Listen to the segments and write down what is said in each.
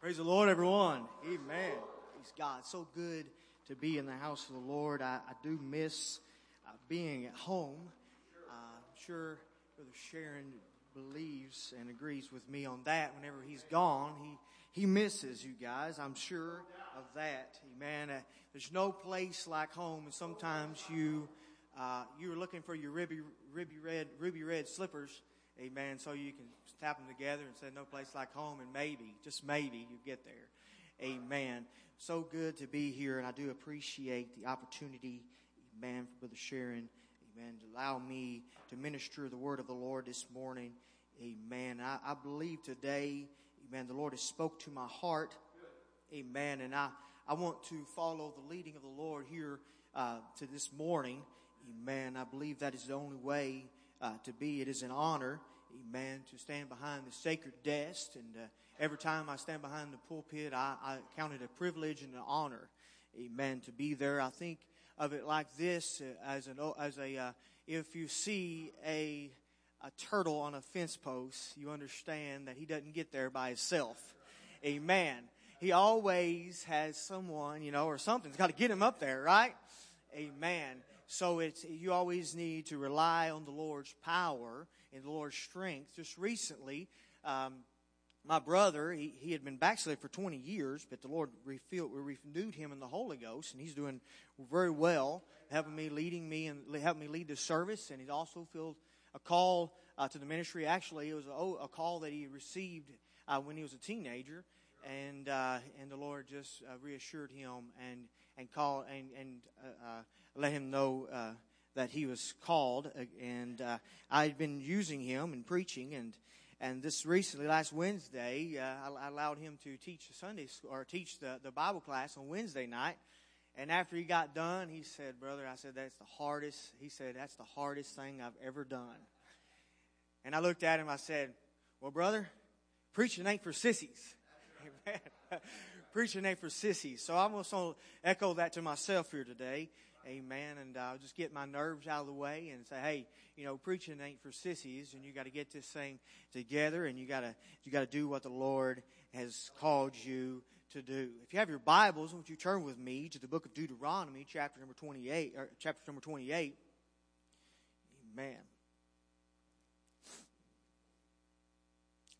Praise the Lord, everyone. Amen. Praise God. So good to be in the house of the Lord. I, I do miss uh, being at home. Uh, I'm sure Brother Sharon believes and agrees with me on that. Whenever he's gone, he he misses you guys. I'm sure of that. Amen. Uh, there's no place like home, and sometimes you uh, you're looking for your ruby ruby red ruby red slippers Amen. So you can tap them together and say, no place like home, and maybe, just maybe, you get there. Amen. So good to be here, and I do appreciate the opportunity, amen, for Brother Sharon, amen, to allow me to minister the word of the Lord this morning. Amen. I, I believe today, amen, the Lord has spoke to my heart. Amen. And I, I want to follow the leading of the Lord here uh, to this morning. Amen. I believe that is the only way uh, to be. It is an honor amen, to stand behind the sacred desk. And uh, every time I stand behind the pulpit, I, I count it a privilege and an honor, amen, to be there. I think of it like this uh, as an as a uh, if you see a a turtle on a fence post, you understand that he doesn't get there by himself. Amen. He always has someone, you know, or something's got to get him up there, right? Amen. So it's you always need to rely on the Lord's power in the Lord's strength. Just recently, um, my brother, he, he had been backslid for 20 years, but the Lord refilled, renewed him in the Holy Ghost, and he's doing very well, helping me, leading me, and helping me lead the service. And he's also filled a call uh, to the ministry. Actually, it was a, a call that he received uh, when he was a teenager, and uh, and the Lord just uh, reassured him and and called and and uh, uh, let him know that he was called, uh, and uh, I had been using him and preaching, and and this recently, last Wednesday, uh, I, allowed him to teach Sunday or teach the, the Bible class on Wednesday night. And after he got done, he said, "Brother," I said, "That's the hardest." He said, "That's the hardest thing I've ever done." And I looked at him. I said, "Well, brother, preaching ain't for sissies." Amen. preaching ain't for sissies. So I'm going to echo that to myself here today. Amen. And I'll uh, just get my nerves out of the way and say, hey, you know, preaching ain't for sissies, and you got to get this thing together, and you got to you got to do what the Lord has called you to do. If you have your Bibles, won't you turn with me to the book of Deuteronomy, chapter number twenty-eight, or chapter number twenty-eight. Amen.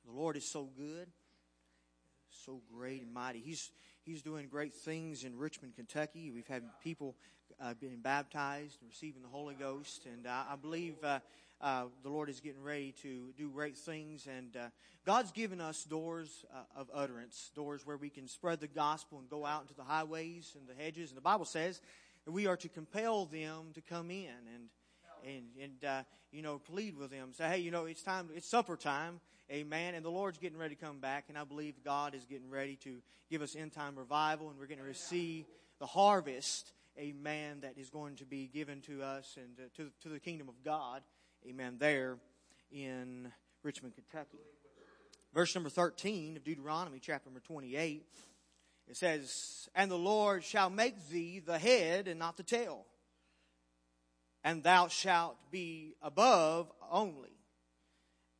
The Lord is so good, so great and mighty. He's He's doing great things in Richmond, Kentucky. We've had people uh, being baptized receiving the Holy Ghost. And uh, I believe uh, uh, the Lord is getting ready to do great things. And uh, God's given us doors uh, of utterance, doors where we can spread the gospel and go out into the highways and the hedges. And the Bible says that we are to compel them to come in and and and you know plead with them. Say, hey, you know, it's time. It's supper time. Amen. And the Lord's getting ready to come back, and I believe God is getting ready to give us end time revival, and we're going to receive the harvest amen, that is going to be given to us and uh, to, to the kingdom of God, amen, there in Richmond, Kentucky. Verse number 13 of Deuteronomy, chapter number 28, it says, And the Lord shall make thee the head and not the tail, and thou shalt be above only,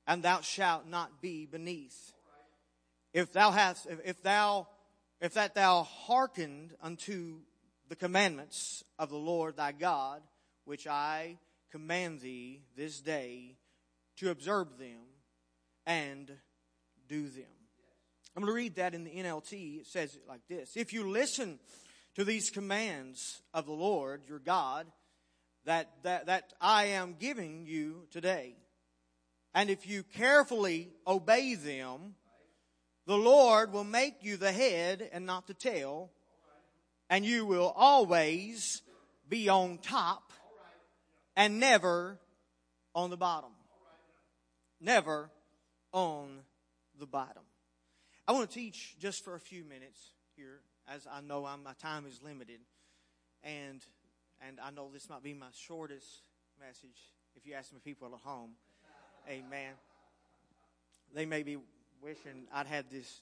and thou shalt not be beneath. If thou hast, if thou, if that thou hearkened unto the commandments of the Lord thy God, which I command thee this day to observe them and do them. I'm going to read that in the NLT. It says it like this If you listen to these commands of the Lord your God that, that, that I am giving you today, and if you carefully obey them, the Lord will make you the head and not the tail and you will always be on top and never on the bottom. Never on the bottom. I want to teach just for a few minutes here, as I know I'm, my time is limited, and and I know this might be my shortest message. If you ask my people at home, Amen. They may be wishing I'd had this.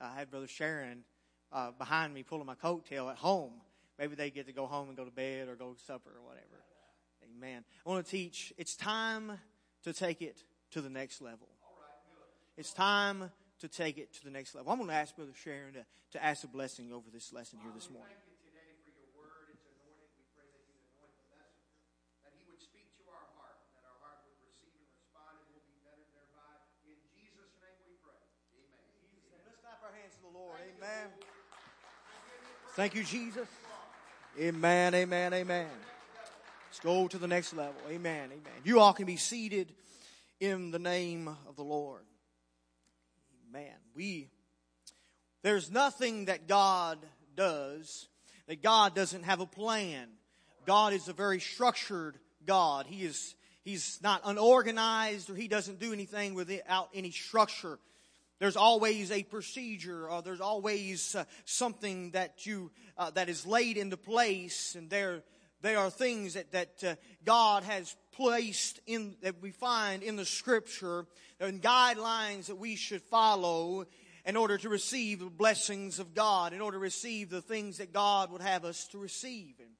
I had Brother Sharon uh, behind me pulling my coattail at home. Maybe they get to go home and go to bed or go to supper or whatever. Amen. I want to teach. It's time to take it to the next level. It's time to take it to the next level. I'm going to ask Brother Sharon to, to ask a blessing over this lesson here this morning. Let's clap our hands to the Lord. Amen. Thank you, Jesus. Amen, amen, amen. Let's go to the next level. Amen, amen. You all can be seated in the name of the Lord. Amen. We, there's nothing that God does that God doesn't have a plan. God is a very structured God. He is, He's not unorganized or He doesn't do anything without any structure. There's always a procedure, or there's always uh, something that you uh, that is laid into place, and there there are things that that uh, God has placed in that we find in the Scripture and guidelines that we should follow in order to receive the blessings of God, in order to receive the things that God would have us to receive. And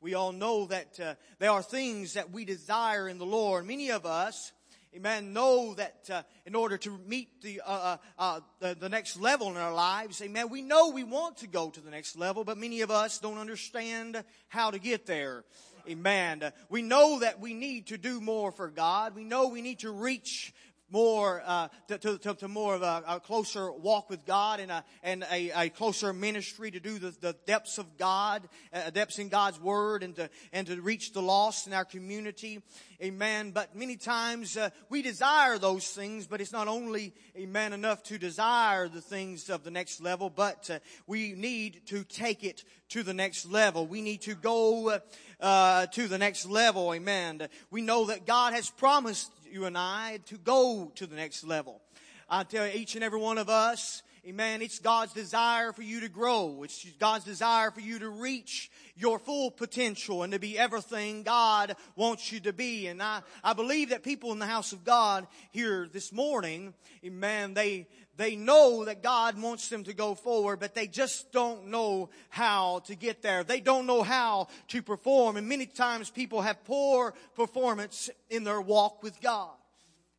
we all know that uh, there are things that we desire in the Lord. Many of us amen, know that uh, in order to meet the, uh, uh, uh, the, the next level in our lives, amen, we know we want to go to the next level, but many of us don't understand how to get there. Amen. We know that we need to do more for God. We know we need to reach more uh, to, to, to, more of a, a, closer walk with God and a and a, a closer ministry to do the, the depths of God, uh, depths in God's Word, and to and to reach the lost in our community. Amen. But many times uh, we desire those things, but it's not only amen enough to desire the things of the next level, but uh, we need to take it to the next level. We need to go uh, to the next level. Amen. We know that God has promised you and I to go to the next level. I tell each and every one of us, Amen. It's God's desire for you to grow. It's God's desire for you to reach your full potential and to be everything God wants you to be. And I, I believe that people in the house of God here this morning, amen, they, they know that God wants them to go forward, but they just don't know how to get there. They don't know how to perform. And many times people have poor performance in their walk with God.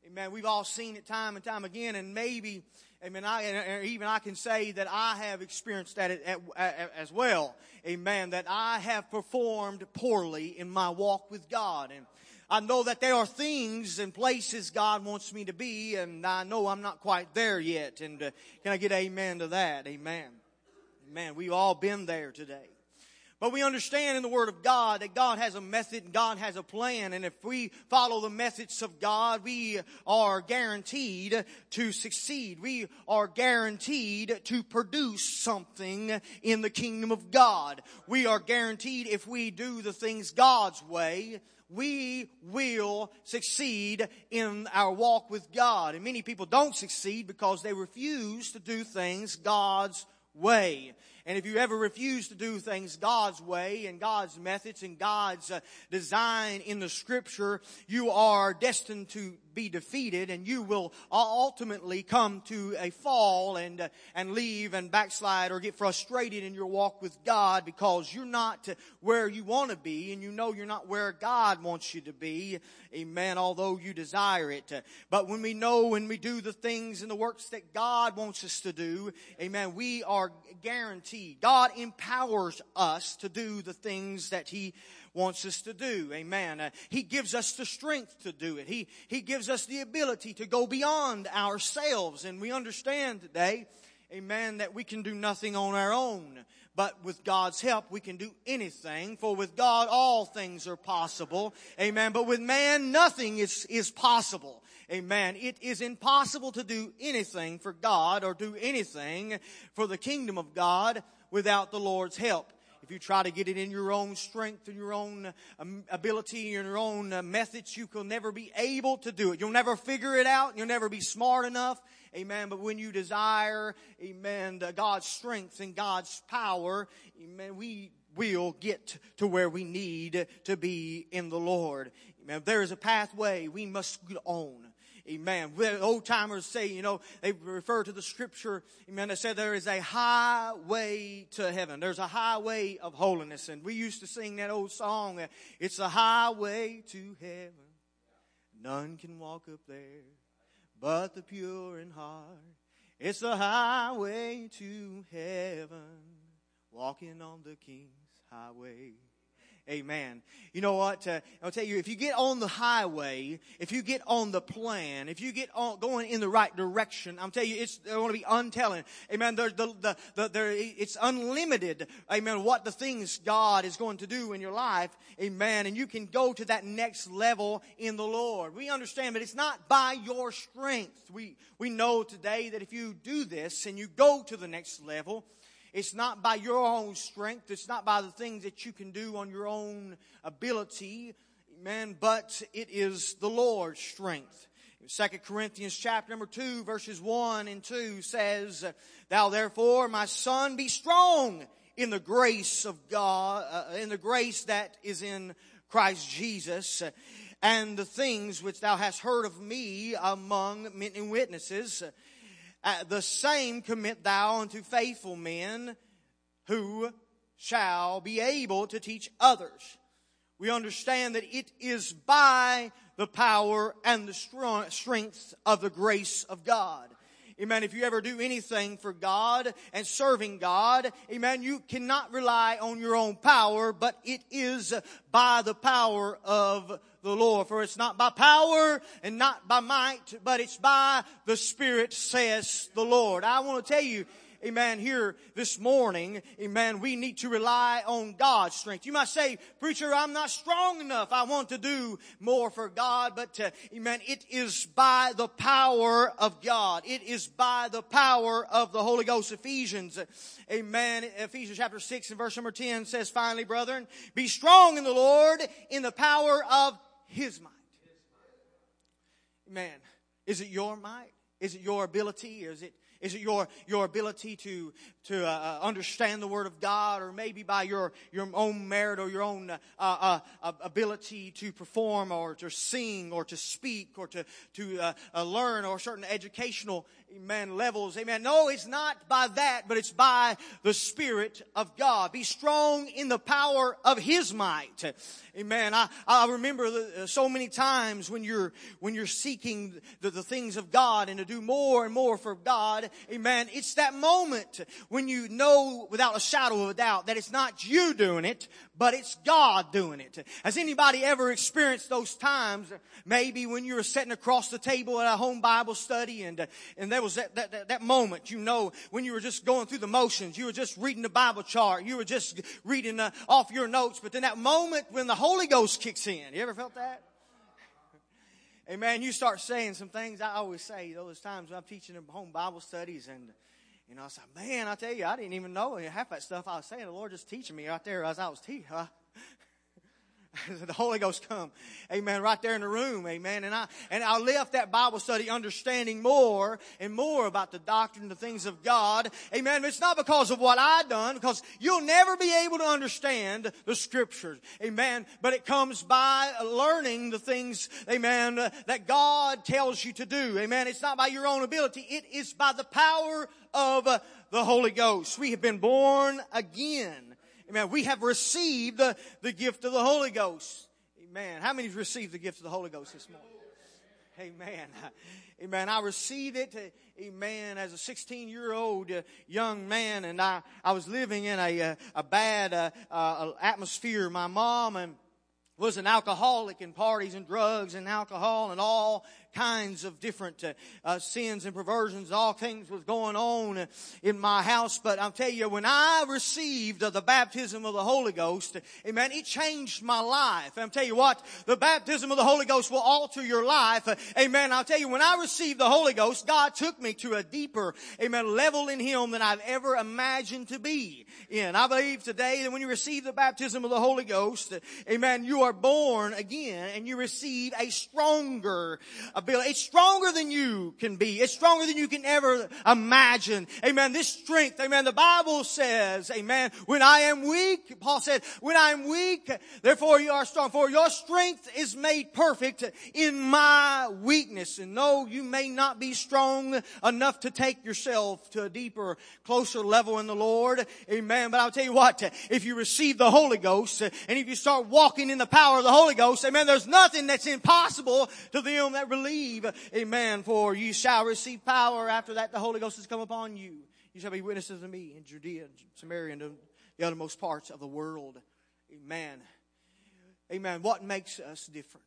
Amen. We've all seen it time and time again, and maybe Amen. I, even I can say that I have experienced that as well. Amen. That I have performed poorly in my walk with God. And I know that there are things and places God wants me to be, and I know I'm not quite there yet. And uh, can I get amen to that? Amen. Amen. We've all been there today. But we understand in the Word of God that God has a method and God has a plan. And if we follow the methods of God, we are guaranteed to succeed. We are guaranteed to produce something in the kingdom of God. We are guaranteed if we do the things God's way, we will succeed in our walk with God. And many people don't succeed because they refuse to do things God's way. And if you ever refuse to do things God's way and God's methods and God's uh, design in the scripture, you are destined to be defeated and you will ultimately come to a fall and, uh, and leave and backslide or get frustrated in your walk with God because you're not where you want to be and you know you're not where God wants you to be. Amen. Although you desire it. But when we know when we do the things and the works that God wants us to do, amen, we are guaranteed. God empowers us to do the things that He wants us to do. Amen. Uh, he gives us the strength to do it. He, he gives us the ability to go beyond ourselves. And we understand today, amen, that we can do nothing on our own. But with God's help, we can do anything. For with God, all things are possible. Amen. But with man, nothing is, is possible. Amen. It is impossible to do anything for God or do anything for the kingdom of God without the Lord's help if you try to get it in your own strength and your own um, ability and your own uh, methods, you will never be able to do it. You'll never figure it out. You'll never be smart enough. Amen. But when you desire, amen, God's strength and God's power, amen, we will get to where we need to be in the Lord. Amen. If there is a pathway we must own. Amen. Old timers say, you know, they refer to the scripture, amen, they said there is a highway to heaven. There's a highway of holiness. And we used to sing that old song, it's a highway to heaven. None can walk up there but the pure in heart. It's the highway to heaven, walking on the King's highway. Amen. You know what? Uh, I'll tell you, if you get on the highway, if you get on the plan, if you get on going in the right direction, I'm telling you, it's going to be untelling. Amen. There's the, the, the, there, it's unlimited. Amen. What the things God is going to do in your life. Amen. And you can go to that next level in the Lord. We understand that it's not by your strength. We, we know today that if you do this and you go to the next level, it's not by your own strength. It's not by the things that you can do on your own ability, man, but it is the Lord's strength. Second Corinthians chapter number 2 verses 1 and 2 says, Thou therefore, my son, be strong in the grace of God, uh, in the grace that is in Christ Jesus, and the things which thou hast heard of me among many witnesses, uh, the same commit thou unto faithful men who shall be able to teach others. We understand that it is by the power and the strength of the grace of God. Amen. If you ever do anything for God and serving God, amen, you cannot rely on your own power, but it is by the power of the Lord. For it's not by power and not by might, but it's by the Spirit, says the Lord. I want to tell you, amen, here this morning, amen, we need to rely on God's strength. You might say, preacher, I'm not strong enough. I want to do more for God, but, uh, amen, it is by the power of God. It is by the power of the Holy Ghost. Ephesians, amen, Ephesians chapter 6 and verse number 10 says, finally, brethren, be strong in the Lord in the power of His might. Man, is it your might? Is it your ability? Is it is it your, your ability to, to uh, uh, understand the Word of God or maybe by your, your own merit or your own uh, uh, uh ability to perform or to sing or to speak or to, to uh, learn or certain educational amen, levels. Amen. No, it's not by that, but it's by the Spirit of God. Be strong in the power of His might. Amen. I, I remember so many times when you're, when you're seeking the, the things of God and to do more and more for God. Amen. It's that moment when you know without a shadow of a doubt that it's not you doing it, but it's God doing it. Has anybody ever experienced those times, maybe when you were sitting across the table at a home Bible study and, and there was that, that, that moment, you know, when you were just going through the motions, you were just reading the Bible chart, you were just reading uh, off your notes, but then that moment when the Holy Ghost kicks in, you ever felt that? Amen. You start saying some things I always say those times when I'm teaching in home Bible studies and you know, I said, man, I tell you, I didn't even know half that stuff I was saying. The Lord just teaching me right there as I was teaching. the Holy Ghost come. Amen. Right there in the room. Amen. And I, and I left that Bible study understanding more and more about the doctrine, the things of God. Amen. It's not because of what I done, because you'll never be able to understand the scriptures. Amen. But it comes by learning the things, amen, that God tells you to do. Amen. It's not by your own ability. It is by the power of the Holy Ghost. We have been born again. Amen. We have received the, the gift of the Holy Ghost. Amen. How many have received the gift of the Holy Ghost this morning? Amen. Amen. I received it, amen, as a 16 year old uh, young man, and I, I was living in a, a, a bad uh, uh, atmosphere. My mom and was an alcoholic in parties and drugs and alcohol and all kinds of different uh, uh, sins and perversions. All things was going on in my house. But I'll tell you, when I received uh, the baptism of the Holy Ghost, amen, it changed my life. I'm tell you what, the baptism of the Holy Ghost will alter your life. Amen. I'll tell you, when I received the Holy Ghost, God took me to a deeper, amen, level in Him than I've ever imagined to be in. I believe today that when you receive the baptism of the Holy Ghost, amen, you are born again and you receive a stronger, ability. It's stronger than you can be. It's stronger than you can ever imagine. Amen. This strength, amen. The Bible says, amen, when I am weak, Paul said, when I am weak, therefore you are strong. For your strength is made perfect in my weakness. And no, you may not be strong enough to take yourself to a deeper, closer level in the Lord. Amen. But I'll tell you what, if you receive the Holy Ghost and if you start walking in the power of the Holy Ghost, amen, there's nothing that's impossible to them that believe, amen, for you shall receive power. After that, the Holy Ghost has come upon you. You shall be witnesses of me in Judea, Samaria, and the uttermost parts of the world. Amen. Amen. What makes us different?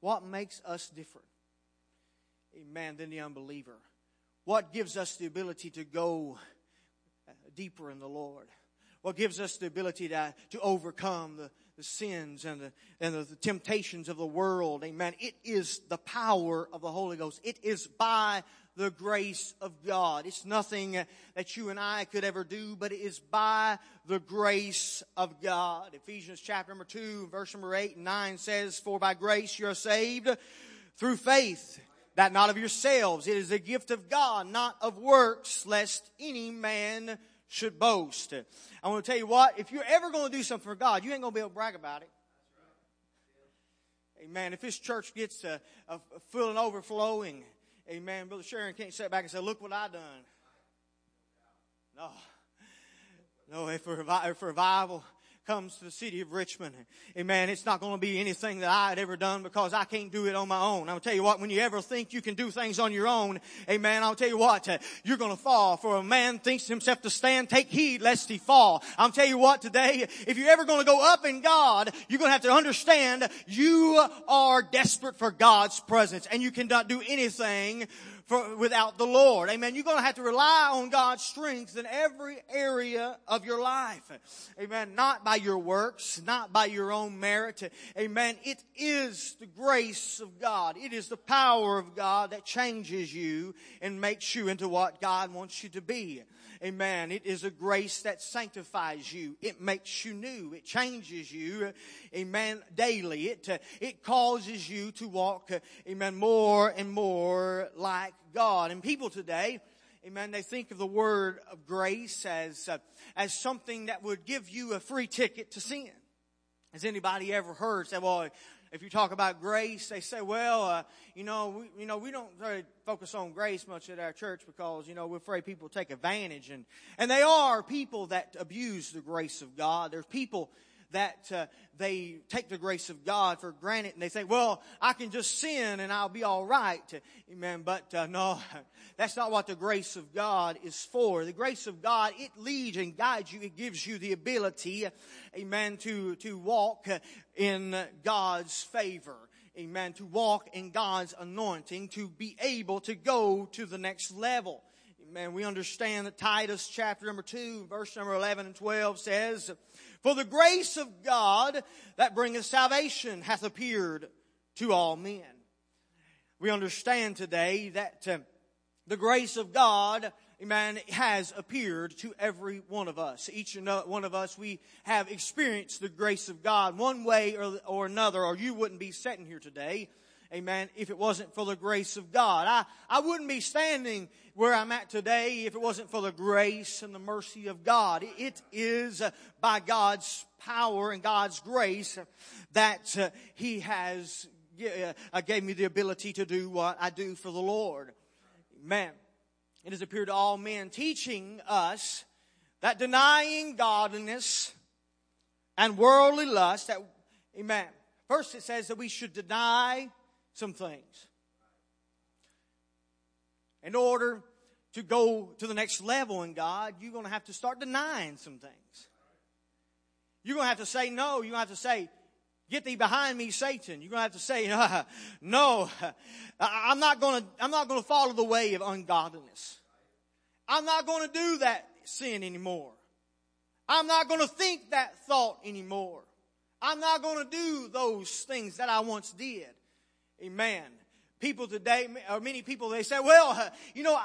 What makes us different? Amen. Than the unbeliever. What gives us the ability to go uh, deeper in the Lord? What gives us the ability to, to overcome the, the sins and, the, and the, temptations of the world? Amen. It is the power of the Holy Ghost. It is by the grace of God. It's nothing that you and I could ever do, but it is by the grace of God. Ephesians chapter number 2, verse number 8 and 9 says, For by grace you are saved through faith, that not of yourselves. It is a gift of God, not of works, lest any man should boast. I want to tell you what, if you're ever going to do something for God, you ain't going to be able to brag about it. Amen. If this church gets a, full and overflowing, Amen. Brother Sharon can't sit back and say, look what I done. No. No, if for revival comes to the city of Richmond. Amen. It's not going to be anything that I had ever done because I can't do it on my own. I'll tell you what, when you ever think you can do things on your own, amen, I'll tell you what, you're going to fall. For a man thinks himself to stand, take heed lest he fall. I'll tell you what today, if you're ever going to go up in God, you're going to have to understand you are desperate for God's presence and you cannot do anything for, without the Lord. Amen. You're going to have to rely on God's strength in every area of your life. Amen. Not by your works, not by your own merit. Amen. It is the grace of God. It is the power of God that changes you and makes you into what God wants you to be. Amen. It is a grace that sanctifies you. It makes you new. It changes you. Amen. Daily. It, uh, it causes you to walk, uh, amen, more and more like God. And people today, amen, they think of the word of grace as, uh, as something that would give you a free ticket to sin. Has anybody ever heard say, well, if you talk about grace, they say, well, uh, you know, we, you know, we don't really focus on grace much at our church because, you know, we're afraid people take advantage. And, and they are people that abuse the grace of God. There's people that uh, they take the grace of God for granted and they say, well, I can just sin and I'll be all right. Amen. But uh, no, that's not what the grace of God is for. The grace of God, it leads and guides you. It gives you the ability, amen, to, to walk in God's favor. Amen. To walk in God's anointing, to be able to go to the next level. Amen. We understand that Titus chapter number 2, verse number 11 and 12 says, for the grace of God that bringeth salvation hath appeared to all men. We understand today that uh, the grace of God, amen, has appeared to every one of us. Each and one of us, we have experienced the grace of God one way or, or another, or you wouldn't be sitting here today amen, if it wasn't for the grace of God. I, I wouldn't be standing where I'm at today if it wasn't for the grace and the mercy of God. It is by God's power and God's grace that uh, He has uh, gave me the ability to do what I do for the Lord. Amen. It has appeared to all men, teaching us that denying godliness and worldly lust, that, amen. First it says that we should deny some things. In order to go to the next level in God, you're going to have to start denying some things. You're going to have to say no. You're going to have to say, Get thee behind me, Satan. You're going to have to say, no, I'm not going to, I'm not going to follow the way of ungodliness. I'm not going to do that sin anymore. I'm not going to think that thought anymore. I'm not going to do those things that I once did. Amen. People today, or many people, they say, well, you know,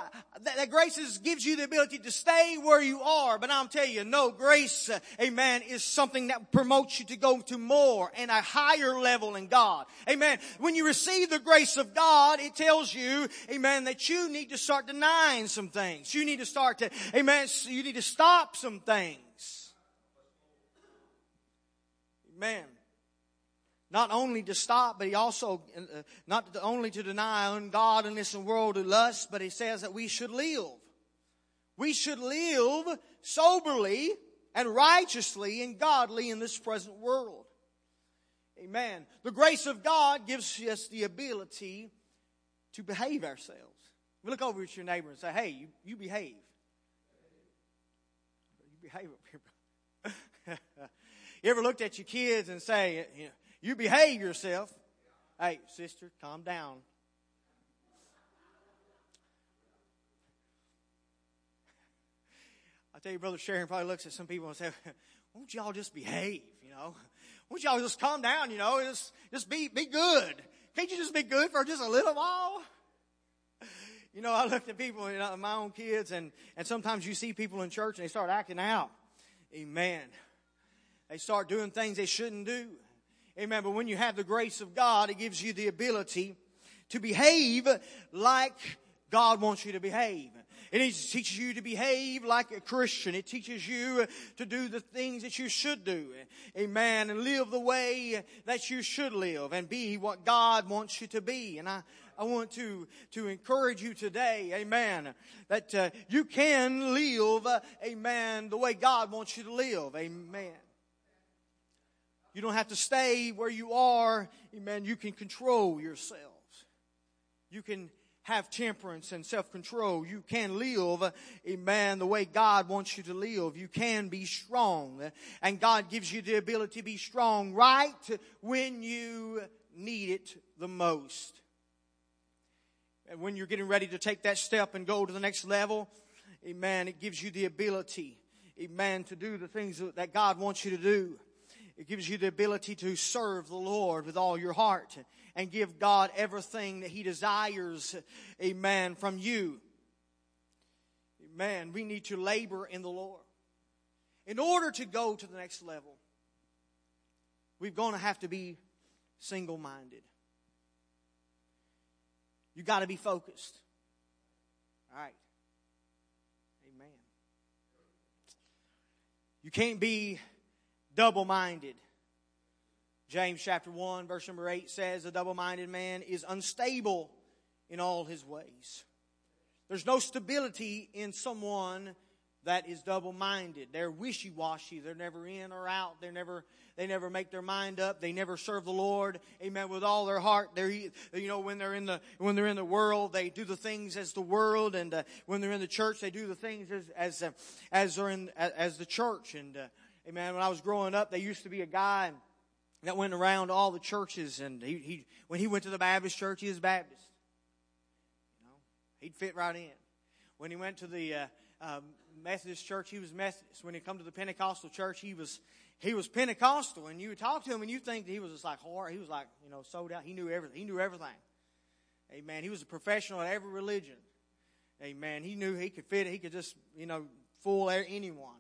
that, that, grace is, gives you the ability to stay where you are. But I'm telling you, no, grace, amen, is something that promotes you to go to more and a higher level in God. Amen. When you receive the grace of God, it tells you, amen, that you need to start denying some things. You need to start to, amen, you need to stop some things. Amen not only to stop, but he also, uh, not only to deny ungodliness and worldly lust, but he says that we should live. We should live soberly and righteously and godly in this present world. Amen. The grace of God gives us the ability to behave ourselves. We look over at your neighbor and say, hey, you, you behave. You behave up here. you ever looked at your kids and say, you, know, you behave yourself? Hey, sister, calm down. I tell you, Brother Sharon probably looks at some people and says, won't y'all just behave, you know? Won't y'all just calm down, you know? Just, just be, be good. Can't you just be good for just a little while? You know, I look at people, you know, my own kids, and, and sometimes you see people in church and they start acting out. Amen. They start doing things they shouldn't do. Amen. But when you have the grace of God, it gives you the ability to behave like God wants you to behave. It teaches you to behave like a Christian. It teaches you to do the things that you should do. Amen. And live the way that you should live and be what God wants you to be. And I, I want to, to encourage you today, amen, that uh, you can live, amen, the way God wants you to live, amen. You don't have to stay where you are, amen. You can control yourselves. You can have temperance and self-control. You can live, amen, the way God wants you to live. You can be strong. And God gives you the ability to be strong right when you need it the most. And when you're getting ready to take that step and go to the next level, amen, it gives you the ability, amen, to do the things that God wants you to do. It gives you the ability to serve the Lord with all your heart and give God everything that He desires, amen, from you. Amen. We need to labor in the Lord. In order to go to the next level, we're going to have to be single minded. You got to be focused. All right. Amen. You can't be double minded. James chapter 1, verse number 8 says, A double minded man is unstable in all his ways. There's no stability in someone that is double minded. They're wishy washy. They're never in or out. They're never they never make their mind up. They never serve the Lord. Amen. With all their heart. They're, you know, when they're in the, when they're in the world, they do the things as the world. And, uh, when they're in the church, they do the things as, as, uh, as they're in, as the church. And, uh, amen. When I was growing up, there used to be a guy that went around all the churches. And he, he, when he went to the Baptist church, he was Baptist. You know, he'd fit right in. When he went to the, uh, um, Methodist church, he was Methodist. When he come to the Pentecostal church, he was he was Pentecostal, and you would talk to him, and you think that he was just like hard. He was like you know sold out. He knew everything. He knew everything. Amen. He was a professional at every religion. Amen. He knew he could fit. He could just you know fool anyone.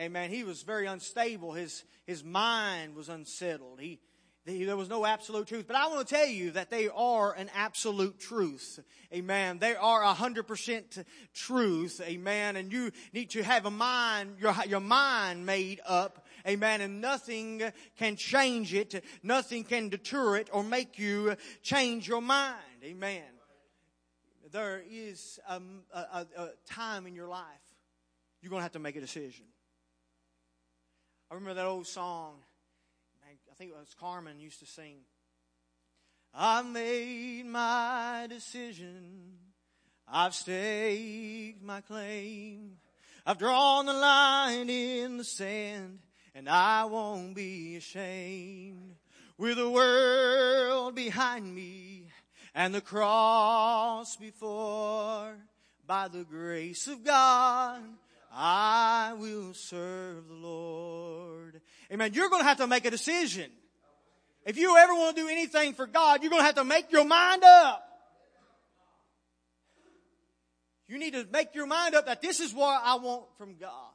Amen. He was very unstable. His his mind was unsettled. He there was no absolute truth. But I want to tell you that they are an absolute truth. Amen. They are a hundred percent truth. Amen. And you need to have a mind, your, your mind made up. Amen. And nothing can change it. Nothing can deter it or make you change your mind. Amen. There is a, a, a time in your life you're going to have to make a decision. I remember that old song I think it was Carmen used to sing. I made my decision. I've staked my claim. I've drawn the line in the sand and I won't be ashamed. With the world behind me and the cross before, by the grace of God, I will serve the Lord. Amen. You're going to have to make a decision. If you ever want to do anything for God, you're going to have to make your mind up. You need to make your mind up that this is what I want from God.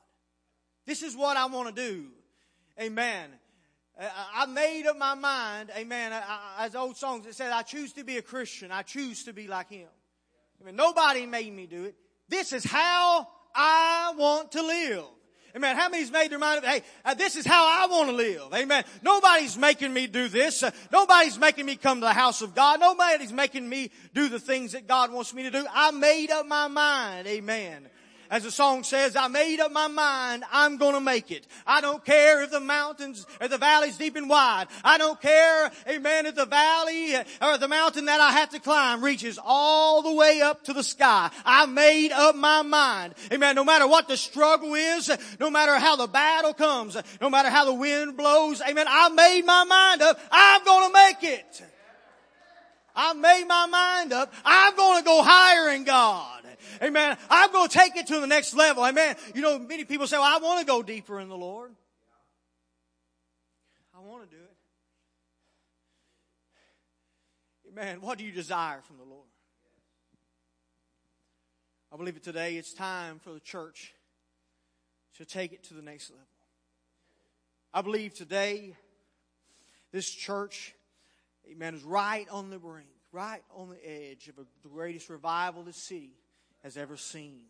This is what I want to do. Amen. I made up my mind, amen, as old songs that said, I choose to be a Christian. I choose to be like Him. I mean, nobody made me do it. This is how I want to live. Amen. How many's made their mind up? Hey, uh, this is how I want to live. Amen. Nobody's making me do this. Uh, nobody's making me come to the house of God. Nobody's making me do the things that God wants me to do. I made up my mind. Amen. As the song says, I made up my mind, I'm gonna make it. I don't care if the mountains or the valleys deep and wide. I don't care, amen, if the valley uh, or the mountain that I have to climb reaches all the way up to the sky. I made up my mind. Amen. No matter what the struggle is, no matter how the battle comes, no matter how the wind blows, amen, I made my mind up. I'm gonna make it. I made my mind up. I'm gonna go higher in God. Amen. I'm going to take it to the next level. Amen. You know, many people say, well, I want to go deeper in the Lord. I want to do it. Amen. What do you desire from the Lord? I believe that today it's time for the church to take it to the next level. I believe today this church, amen, is right on the brink, right on the edge of the greatest revival the city has ever seen.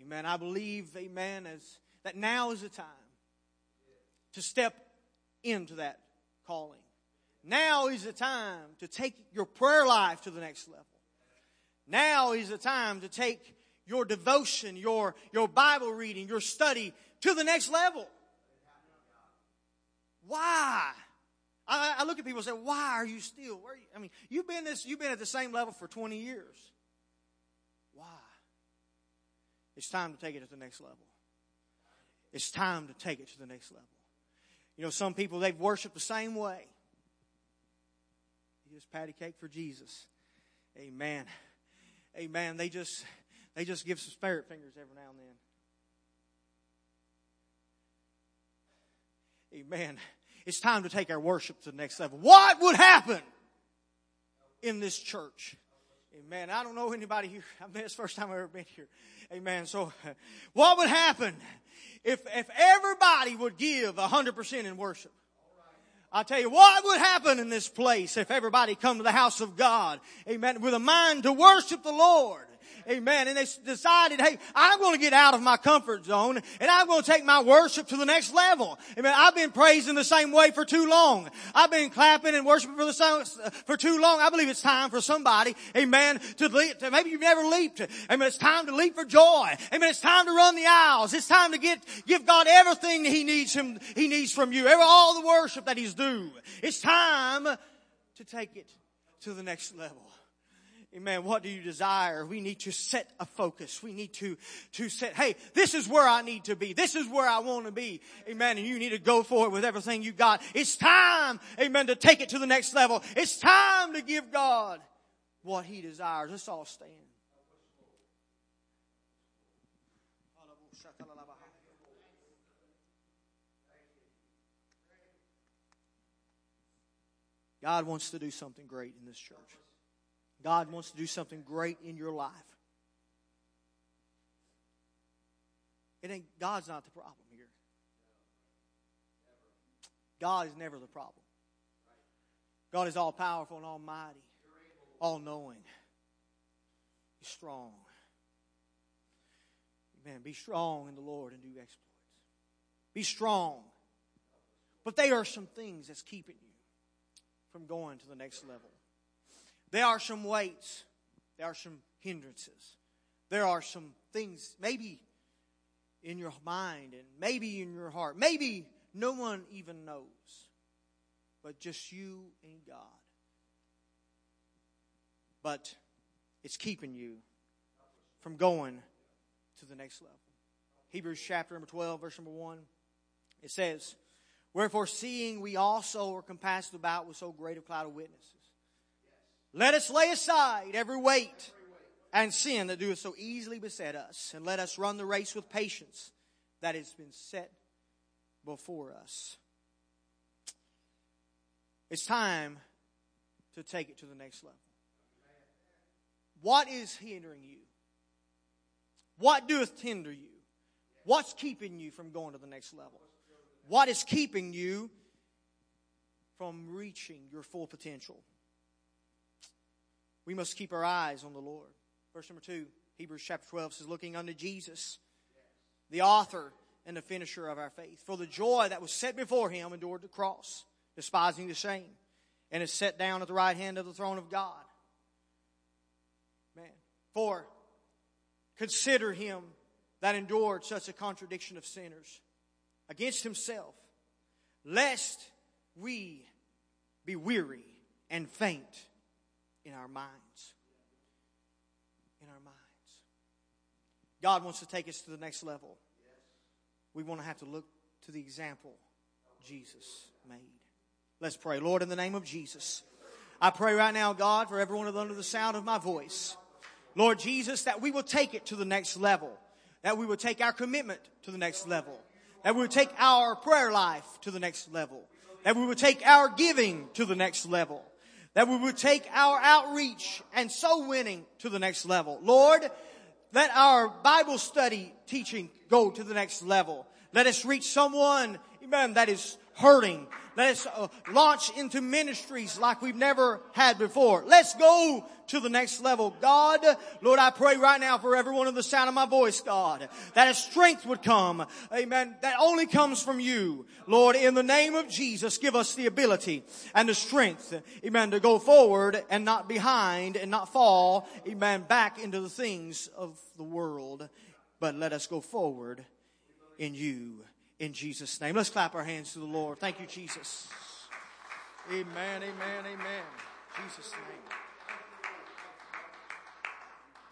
Amen. I believe, amen, as that now is the time to step into that calling. Now is the time to take your prayer life to the next level. Now is the time to take your devotion, your, your Bible reading, your study to the next level. Why? I, I look at people and say, why are you still? Where are you? I mean, you've been this, you've been at the same level for 20 years. Why? It's time to take it to the next level. It's time to take it to the next level. You know, some people, they've worshiped the same way. Just patty cake for Jesus. Amen. Amen. They just, they just give some spirit fingers every now and then. Amen. It's time to take our worship to the next level. What would happen in this church Amen. I don't know anybody here. I mean, it's the first time I've ever been here. Amen. So, what would happen if, if everybody would give 100% in worship? I'll tell you what would happen in this place if everybody come to the house of God. Amen. With a mind to worship the Lord. Amen. And they decided, hey, I'm going to get out of my comfort zone and I'm going to take my worship to the next level. Amen. I've been praising the same way for too long. I've been clapping and worshiping for the same, for too long. I believe it's time for somebody, amen, to leap. Maybe you've never leaped. Amen. It's time to leap for joy. Amen. It's time to run the aisles. It's time to get, give God everything He needs him, He needs from you. Every, all the worship that He's due. It's time to take it to the next level. Amen. What do you desire? We need to set a focus. We need to, to set, hey, this is where I need to be. This is where I want to be. Amen. And you need to go for it with everything you got. It's time, amen, to take it to the next level. It's time to give God what He desires. Let's all stand. God wants to do something great in this church. God wants to do something great in your life. It ain't God's not the problem here. God is never the problem. God is all powerful and almighty, all knowing. He's strong. Amen. Be strong in the Lord and do exploits. Be strong. But there are some things that's keeping you from going to the next level. There are some weights. There are some hindrances. There are some things, maybe in your mind and maybe in your heart. Maybe no one even knows, but just you and God. But it's keeping you from going to the next level. Hebrews chapter number 12, verse number 1. It says, Wherefore, seeing we also are compassed about with so great a cloud of witnesses, let us lay aside every weight and sin that doeth so easily beset us, and let us run the race with patience that has been set before us. It's time to take it to the next level. What is hindering you? What doeth hinder you? What's keeping you from going to the next level? What is keeping you from reaching your full potential? We must keep our eyes on the Lord. Verse number two, Hebrews chapter 12 says, looking unto Jesus, the author and the finisher of our faith. For the joy that was set before him endured the cross, despising the shame, and is set down at the right hand of the throne of God. Man. For consider him that endured such a contradiction of sinners against himself, lest we be weary and faint in our minds. In our minds. God wants to take us to the next level. We want to have to look to the example Jesus made. Let's pray. Lord, in the name of Jesus, I pray right now, God, for everyone under the sound of my voice. Lord Jesus, that we will take it to the next level. That we will take our commitment to the next level. That we will take our prayer life to the next level. That we will take our giving to the next level. That we would take our outreach and soul winning to the next level. Lord, let our Bible study teaching go to the next level. Let us reach someone, amen, that is hurting. Let us uh, launch into ministries like we've never had before. Let's go to the next level. God, Lord, I pray right now for everyone in the sound of my voice, God, that a strength would come. Amen. That only comes from you. Lord, in the name of Jesus, give us the ability and the strength, amen, to go forward and not behind and not fall, amen, back into the things of the world. But let us go forward in you in Jesus' name. Let's clap our hands to the Lord. Thank you, Jesus. Amen, amen, amen. Jesus' name.